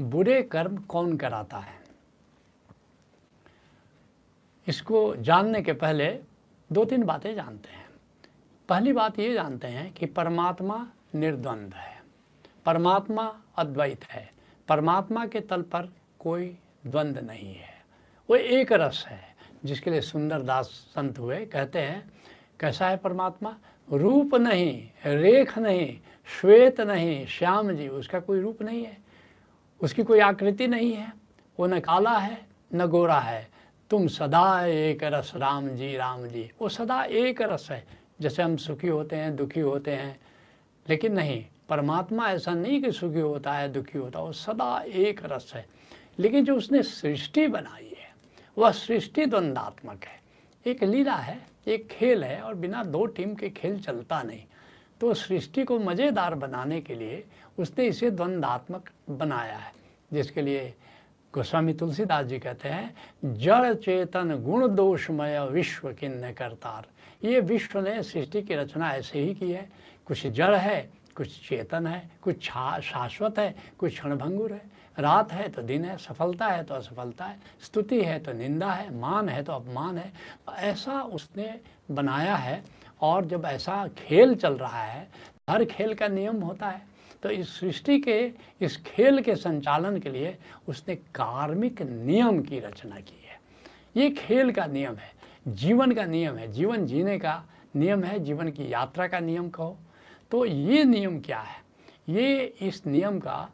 बुरे कर्म कौन कराता है? इसको जानने के पहले दो तीन बातें जानते हैं। पहली बात ये जानते हैं कि परमात्मा निर्द्वंद है। परमात्मा अद्वैत है। परमात्मा के तल पर कोई द्वंद्व नहीं है। वो एक रस है, जिसके लिए सुंदर दास संत हुए, कहते हैं, कैसा है परमात्मा? रूप नहीं, रेख नहीं, श्वेत नहीं, श्याम जी, उसका कोई रूप नहीं है। उसकी कोई आकृति नहीं है। वो न काला है, न गोरा है। तुम सदा एक रस, राम जी राम जी। वो सदा एक रस है। जैसे हम सुखी होते हैं, दुखी होते हैं। लेकिन नहीं, परमात्मा ऐसा नहीं कि सुखी होता है, दुखी होता है। वो सदा एक रस है। लेकिन जो उसने सृष्टि बनाई है, वह सृष्टि द्वंदात्मक है। एक लीला है, एक खेल है और बिना दो टीम के खेल चलता नहीं। तो सृष्टि को मज़ेदार बनाने के लिए उसने इसे द्वंदात्मक बनाया है। जिसके लिए गोस्वामी तुलसीदास जी कहते हैं, जड़ चेतन गुण दोषमय विश्व किन्न करतार। ये विश्व ने सृष्टि की रचना ऐसे ही की है। कुछ जड़ है, कुछ चेतन है, कुछ शाश्वत है, कुछ क्षणभंगुर है। रात है तो दिन है, सफलता है तो असफलता है, स्तुति है तो निंदा है, मान है तो अपमान है। ऐसा उसने बनाया है और जब ऐसा खेल चल रहा है, हर खेल का नियम होता है। तो इस सृष्टि के, इस खेल के संचालन के लिए उसने कार्मिक नियम की रचना की है। ये खेल का नियम है, जीवन का नियम है, जीवन जीने का नियम है, जीवन की यात्रा का नियम कहो। तो ये नियम क्या है? ये इस नियम का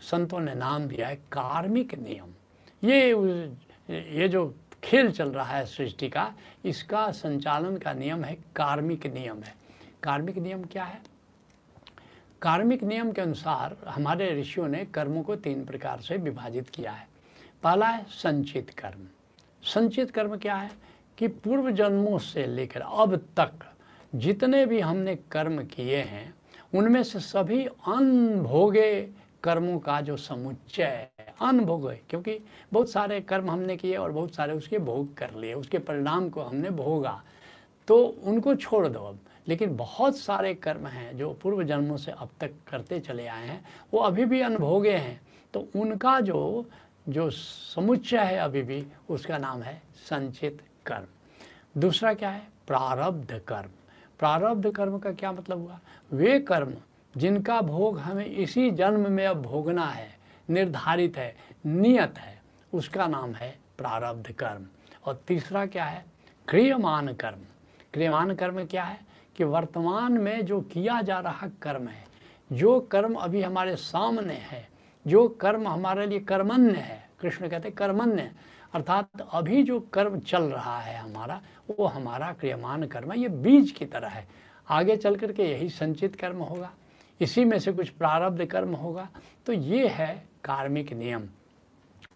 संतों ने नाम दिया है कार्मिक नियम। ये ये जो खेल चल रहा है सृष्टि का, इसका संचालन का नियम है कार्मिक नियम है। कार्मिक नियम क्या है? कार्मिक नियम के अनुसार हमारे ऋषियों ने कर्मों को तीन प्रकार से विभाजित किया है। पहला है संचित कर्म। संचित कर्म क्या है? कि पूर्व जन्मों से लेकर अब तक जितने भी हमने कर्म किए हैं, उनमें से सभी अनभोगे कर्मों का जो समुच्चय है, अनभोग क्योंकि बहुत सारे कर्म हमने किए और बहुत सारे उसके भोग कर लिए, उसके परिणाम को हमने भोगा। तो उनको छोड़ दो अब। लेकिन बहुत सारे कर्म हैं जो पूर्व जन्मों से अब तक करते चले आए हैं, वो अभी भी अनभोगे हैं। तो उनका जो जो समुच्चय है अभी भी, उसका नाम है संचित कर्म। दूसरा क्या है? प्रारब्ध कर्म। प्रारब्ध कर्म का क्या मतलब हुआ? वे कर्म जिनका भोग हमें इसी जन्म में अब भोगना है, निर्धारित है, नियत है, उसका नाम है प्रारब्ध कर्म। और तीसरा क्या है? क्रियमान कर्म। क्रियमान कर्म क्या है? कि वर्तमान में जो किया जा रहा कर्म है, जो कर्म अभी हमारे सामने है, जो कर्म हमारे लिए कर्मण्य है, कृष्ण कहते हैं कर्मण्य, अर्थात अभी जो कर्म चल रहा है हमारा, वो हमारा क्रियमान कर्म है, ये बीज की तरह है। आगे चल कर के यही संचित कर्म होगा, इसी में से कुछ प्रारब्ध कर्म होगा। तो ये है कार्मिक नियम।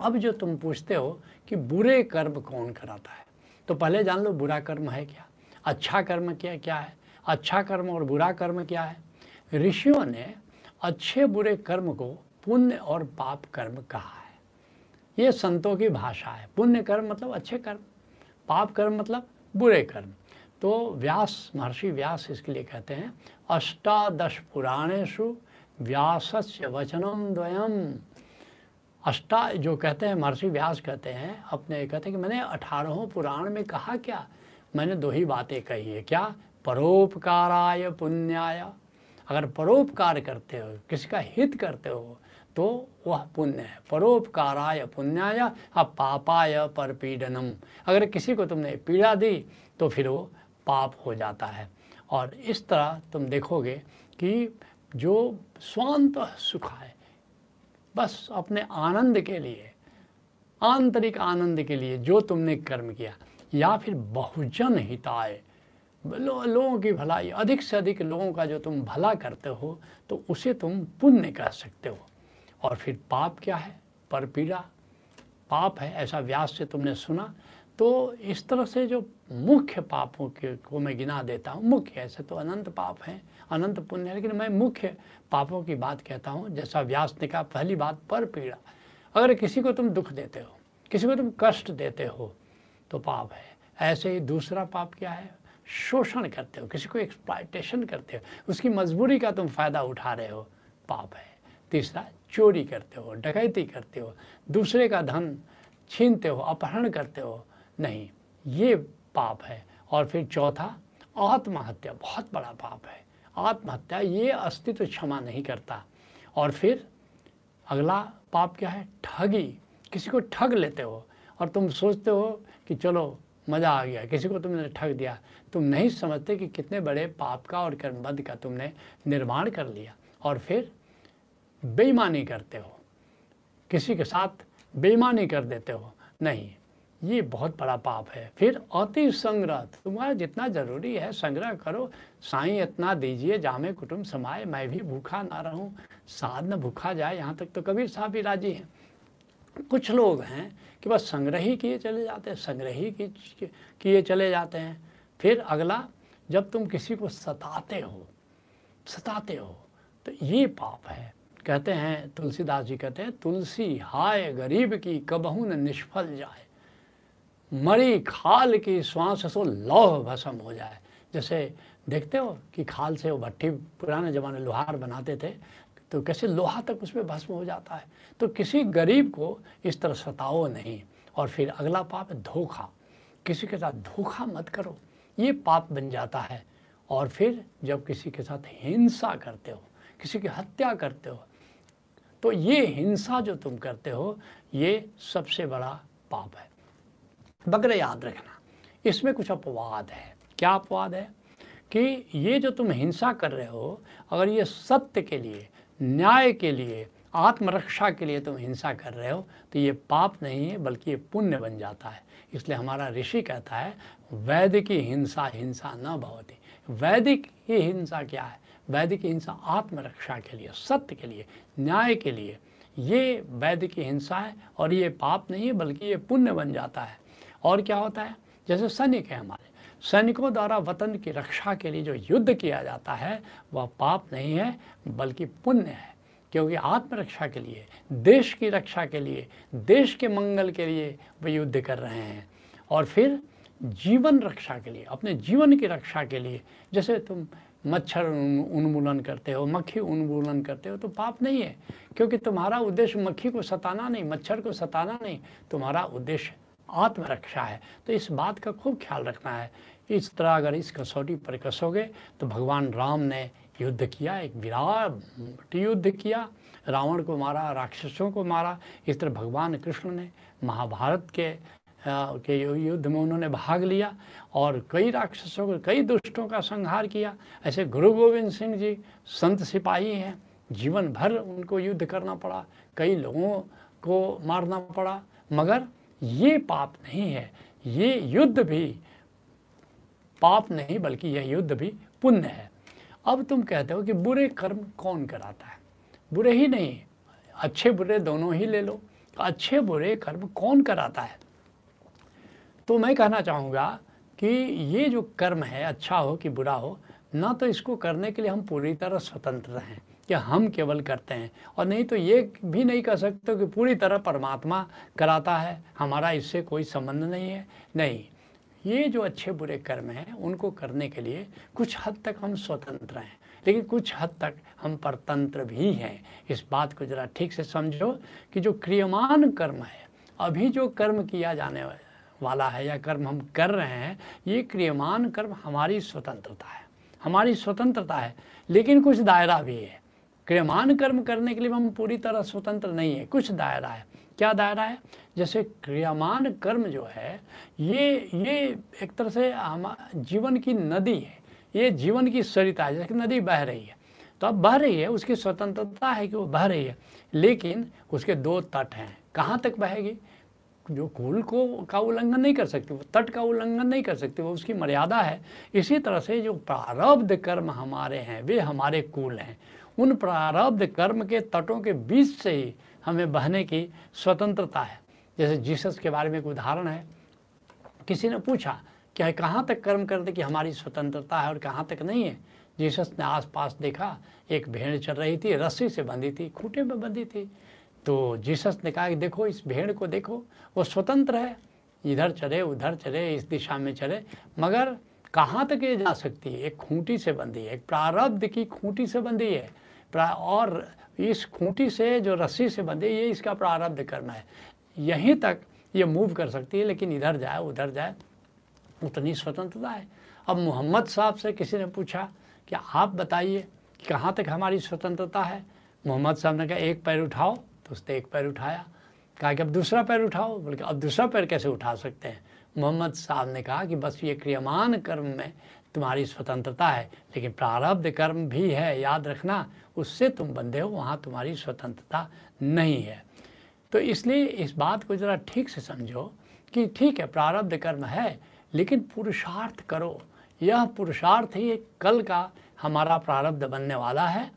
अब जो तुम पूछते हो कि बुरे कर्म कौन कराता है तो पहले जान लो बुरा कर्म है क्या अच्छा कर्म क्या क्या है? अच्छा कर्म और बुरा कर्म क्या है? ऋषियों ने अच्छे बुरे कर्म को पुण्य और पाप कर्म कहा है। ये संतों की भाषा है। पुण्य कर्म मतलब अच्छे कर्म, पाप कर्म मतलब बुरे कर्म। तो व्यास, महर्षि व्यास इसके लिए कहते हैं, अष्टादश पुराणेशु व्यासस्य वचनम द्वयम। अष्टा, जो कहते हैं, महर्षि व्यास कहते हैं, अपने कहते हैं कि मैंने अठारहों पुराण में कहा क्या? मैंने दो ही बातें कही है। क्या? परोपकाराय पुण्याय। अगर परोपकार करते हो, किसी का हित करते हो तो वह पुण्य है। परोपकाराय पुण्याय अब पापाय पर पीड़नम अगर किसी को तुमने पीड़ा दी तो फिर वो पाप हो जाता है। और इस तरह तुम देखोगे कि जो स्वांत सुख है, बस अपने आनंद के लिए, आंतरिक आनंद के लिए जो तुमने कर्म किया, या फिर बहुजन हिताय लो, लोगों की भलाई अधिक से अधिक लोगों का जो तुम भला करते हो तो उसे तुम पुण्य कह सकते हो। और फिर पाप क्या है? पर पीड़ा। पाप है ऐसा व्यास से तुमने सुना। तो इस तरह से जो मुख्य पापों के को मैं गिना देता हूँ मुख्य ऐसे तो अनंत पाप हैं अनंत पुण्य है लेकिन मैं मुख्य पापों की बात कहता हूँ जैसा व्यास ने कहा पहली बात पर पीड़ा। अगर किसी को तुम दुख देते हो किसी को तुम कष्ट देते हो तो पाप है। ऐसे ही दूसरा पाप क्या है? शोषण करते हो, किसी को एक्सप्लाइटेशन करते हो, उसकी मजबूरी का तुम फ़ायदा उठा रहे हो, पाप है। तीसरा, चोरी करते हो, डकैती करते हो, दूसरे का धन छीनते हो, अपहरण करते हो, नहीं, ये पाप है। और फिर चौथा, आत्महत्या, बहुत बड़ा पाप है। आत्महत्या, ये अस्तित्व क्षमा नहीं करता। और फिर, अगला पाप क्या है? ठगी, किसी को ठग लेते हो, और तुम सोचते हो कि चलो मज़ा आ गया, किसी को तुमने ठग दिया। तुम नहीं समझते कि कितने बड़े पाप का और कर्मबद्ध का तुमने निर्माण कर लिया और फिर बेईमानी करते हो। किसी के साथ बेईमानी कर देते हो। नहीं, ये बहुत बड़ा पाप है। फिर अति संग्रह, तुम्हारा जितना ज़रूरी है, संग्रह करो। साई, इतना दीजिए, जामे कुटुंब समाए मैं भी भूखा ना रहूँ, साध न भूखा जाए। यहाँ तक तो कबीर साहब भी राज़ी हैं। कुछ लोग हैं कि बस संग्रह ही किए चले जाते हैं, संग्रह ही किए चले जाते हैं। फिर अगला, जब तुम किसी को सताते हो सताते हो तो ये पाप है। कहते हैं, तुलसीदास जी कहते हैं, तुलसी हाय गरीब की कबहू न निष्फल जाए। मरी खाल की श्वास सो लौह भस्म हो जाए। जैसे देखते हो कि खाल से वो भट्टी पुराने ज़माने लोहार बनाते थे तो कैसे लोहा तक उसमें भस्म हो जाता है? तो किसी गरीब को इस तरह सताओ नहीं। और फिर अगला पाप, धोखा। किसी के साथ धोखा मत करो। ये पाप बन जाता है। और फिर जब किसी के साथ हिंसा करते हो, किसी की हत्या करते हो तो ये हिंसा जो तुम करते हो, ये सबसे बड़ा पाप है। बगैर याद रखना, इसमें कुछ अपवाद है। क्या अपवाद है? कि ये जो तुम हिंसा कर रहे हो, अगर ये सत्य के लिए न्याय के लिए, आत्मरक्षा के लिए तुम हिंसा कर रहे हो तो ये पाप नहीं है, बल्कि ये पुण्य बन जाता है। इसलिए हमारा ऋषि कहता है, वैदिक हिंसा हिंसा न भवती। वैदिक ही हिंसा क्या है? वैदिक हिंसा आत्मरक्षा के लिए, सत्य के लिए, न्याय के लिए। ये वैदिक हिंसा है, और ये पाप नहीं है, बल्कि ये पुण्य बन जाता है। और क्या होता है? जैसे सैनिक है हमारे। सैनिकों द्वारा वतन की रक्षा के लिए जो युद्ध किया जाता है, वह पाप नहीं है, बल्कि पुण्य है। क्योंकि आत्मरक्षा के लिए, देश की रक्षा के लिए, देश के मंगल के लिए वे युद्ध कर रहे हैं। और फिर जीवन रक्षा के लिए, अपने जीवन की रक्षा के लिए, जैसे तुम मच्छर उन्मूलन करते हो, मक्खी उन्मूलन करते हो तो पाप नहीं है। क्योंकि तुम्हारा उद्देश्य मक्खी को सताना नहीं, मच्छर को सताना नहीं, तुम्हारा उद्देश्य आत्मरक्षा है। तो इस बात का खूब ख्याल रखना है इस तरह अगर इस कसौटी पर कसोगे तो भगवान राम ने युद्ध किया, एक विराट युद्ध किया। रावण को मारा, राक्षसों को मारा। इस तरह भगवान कृष्ण ने महाभारत के के युद्ध में उन्होंने भाग लिया और कई राक्षसों को, कई दुष्टों का संहार किया। ऐसे गुरु गोविंद सिंह जी संत सिपाही हैं। जीवन भर उनको युद्ध करना पड़ा, कई लोगों को मारना पड़ा। मगर ये पाप नहीं है। ये युद्ध भी पाप नहीं, बल्कि यह युद्ध भी पुण्य है। अब तुम कहते हो कि बुरे कर्म कौन कराता है? बुरे ही नहीं, अच्छे बुरे दोनों ही ले लो। अच्छे बुरे कर्म कौन कराता है? तो मैं कहना चाहूँगा कि ये जो कर्म है अच्छा हो कि बुरा हो, ना तो इसको करने के लिए हम पूरी तरह स्वतंत्र हैं कि हम केवल करते हैं। और नहीं तो ये भी नहीं कह सकते कि पूरी तरह परमात्मा कराता है। हमारा इससे कोई संबंध नहीं है। नहीं ये जो अच्छे बुरे कर्म हैं, उनको करने के लिए कुछ हद तक हम स्वतंत्र हैं। लेकिन कुछ हद तक हम परतंत्र भी हैं। इस बात को ज़रा ठीक से समझो कि जो क्रियमान कर्म है, अभी जो कर्म किया जाने वाला है या कर्म हम कर रहे हैं, ये क्रियमान कर्म हमारी स्वतंत्रता है। हमारी स्वतंत्रता है, लेकिन कुछ दायरा भी है। क्रियमान कर्म करने के लिए हम पूरी तरह स्वतंत्र नहीं है। कुछ दायरा है। क्या दायरा है? जैसे क्रियामान कर्म जो है, ये ये एक तरह से हम, जीवन की नदी है। ये जीवन की सरिता है, जैसे नदी बह रही है। तो अब बह रही है, उसकी स्वतंत्रता है कि वो बह रही है। लेकिन उसके दो तट हैं। कहाँ तक बहेगी? जो कुल को, का उल्लंघन नहीं कर सकती, वो तट का उल्लंघन नहीं कर सकती, वो उसकी मर्यादा है। इसी तरह से जो प्रारब्ध कर्म हमारे हैं, वे हमारे कुल हैं। उन प्रारब्ध कर्म के तटों के बीच से ही हमें बहने की स्वतंत्रता है। जैसे जीसस के बारे में एक उदाहरण है। किसी ने पूछा कि कहाँ तक कर्म करते कि हमारी स्वतंत्रता है और कहाँ तक नहीं है? जीसस ने आसपास देखा, एक भेड़ चल रही थी, रस्सी से बंधी थी, खूटे में बंधी थी। तो जीसस ने कहा कि देखो, इस भेड़ को देखो, वो स्वतंत्र है। इधर चले उधर चले इस दिशा में चले मगर कहाँ तक ये जा सकती है? एक खूंटी से बंधी है, एक प्रारब्ध की खूंटी से बंधी है। और इस खूंटी से, जो रस्सी से बंधे, ये इसका प्रारब्ध करना है। यहीं तक ये मूव कर सकती है, लेकिन इधर जाए, उधर जाए, उतनी स्वतंत्रता है। अब मोहम्मद साहब से किसी ने पूछा कि आप बताइए कहाँ तक हमारी स्वतंत्रता है? मोहम्मद साहब ने कहा, एक पैर उठाओ। तो उसने एक पैर उठाया। कहा कि, अब दूसरा पैर उठाओ। बल्कि अब दूसरा पैर कैसे उठा सकते हैं? मोहम्मद साहब ने कहा कि, बस ये क्रियमान कर्म में तुम्हारी स्वतंत्रता है, लेकिन प्रारब्ध कर्म भी है, याद रखना, उससे तुम बंधे हो, वहाँ तुम्हारी स्वतंत्रता नहीं है। तो इसलिए इस बात को ज़रा ठीक से समझो कि ठीक है, प्रारब्ध कर्म है, लेकिन पुरुषार्थ करो। यह पुरुषार्थ ही एक कल का हमारा प्रारब्ध बनने वाला है।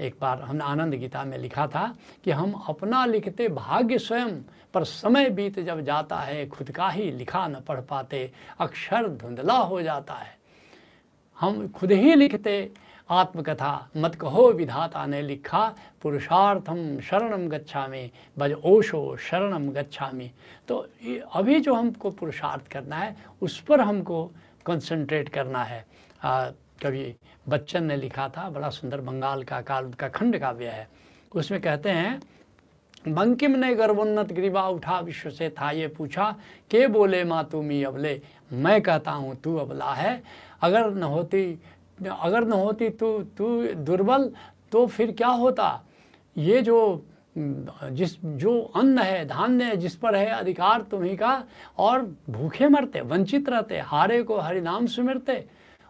एक बार हमने आनंद गीता में लिखा था कि हम अपना लिखते भाग्य स्वयं, पर समय बीत जब जाता है, खुद का ही लिखा न पढ़ पाते, अक्षर धुंधला हो जाता है। हम खुद ही लिखते आत्मकथा मत कहो विधाता ने लिखा पुरुषार्थम शरणम गच्छा में बज ओशो शरणम गच्छा में तो अभी जो हमको पुरुषार्थ करना है उस पर हमको कंसंट्रेट करना है। आ, कभी बच्चन ने लिखा था बड़ा सुंदर बंगाल का काल का खंड काव्य है। उसमें कहते हैं बंकिम ने गर्वोन्नत ग्रीवा उठा विश्व से था ये पूछा के बोले माँ तुम ही अबले मैं कहता हूँ तू अबला है। अगर न होती, अगर न होती तू तू दुर्बल तो फिर क्या होता? ये जो, जिस, जो अन्न है, धान्य है, जिस पर है अधिकार तुम्ही का, और भूखे मरते, वंचित रहते, हारे को हरिनाम सुमिरते,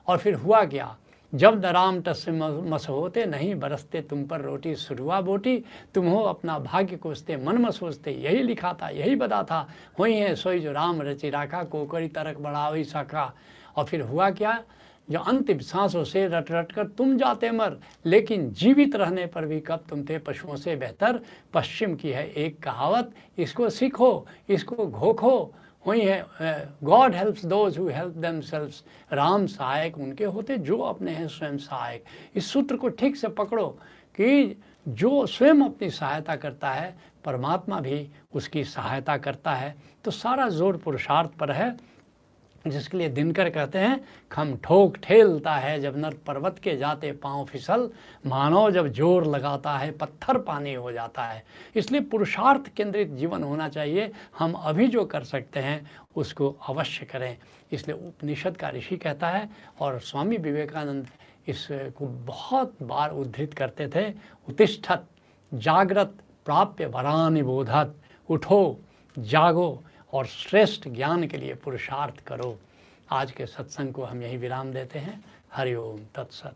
और फिर हुआ क्या? जब दराम टस मस होते, नहीं बरसते तुम पर रोटी, सुरुआ बोटी, तुम हो अपना भाग्य कोसते, मन में सोचते यही लिखा था, यही बता था वही है सोई जो राम रचि, राखा, कोकरी, तरक बढ़ावी शाखा और फिर हुआ क्या? जो अंतिम सांसों से रट रट कर तुम जाते मर, लेकिन जीवित रहने पर भी कब तुम थे पशुओं से बेहतर? पश्चिम की है एक कहावत, इसको सीखो, इसको घोखो। वही है God helps those who help them Ram सहायक उनके होते, जो अपने हैं स्वयं सहायक। इस सूत्र को ठीक से पकड़ो कि जो स्वयं अपनी सहायता करता है, परमात्मा भी उसकी सहायता करता है। तो सारा ज़ोर पुरुषार्थ पर है। जिसके लिए दिनकर कहते हैं, खम ठोक ठेलता है जब नर पर्वत के जाते पाँव फिसल, मानव जब ज़ोर लगाता है पत्थर पानी हो जाता है। इसलिए पुरुषार्थ केंद्रित जीवन होना चाहिए। हम अभी जो कर सकते हैं, उसको अवश्य करें। इसलिए उपनिषद का ऋषि कहता है और स्वामी विवेकानंद इसको बहुत बार उद्धृत करते थे। उत्तिष्ठत जागृत प्राप्य वरानिबोधत, उठो, जागो और श्रेष्ठ ज्ञान के लिए पुरुषार्थ करो। आज के सत्संग को हम यही विराम देते हैं। हरिओम तत्सत।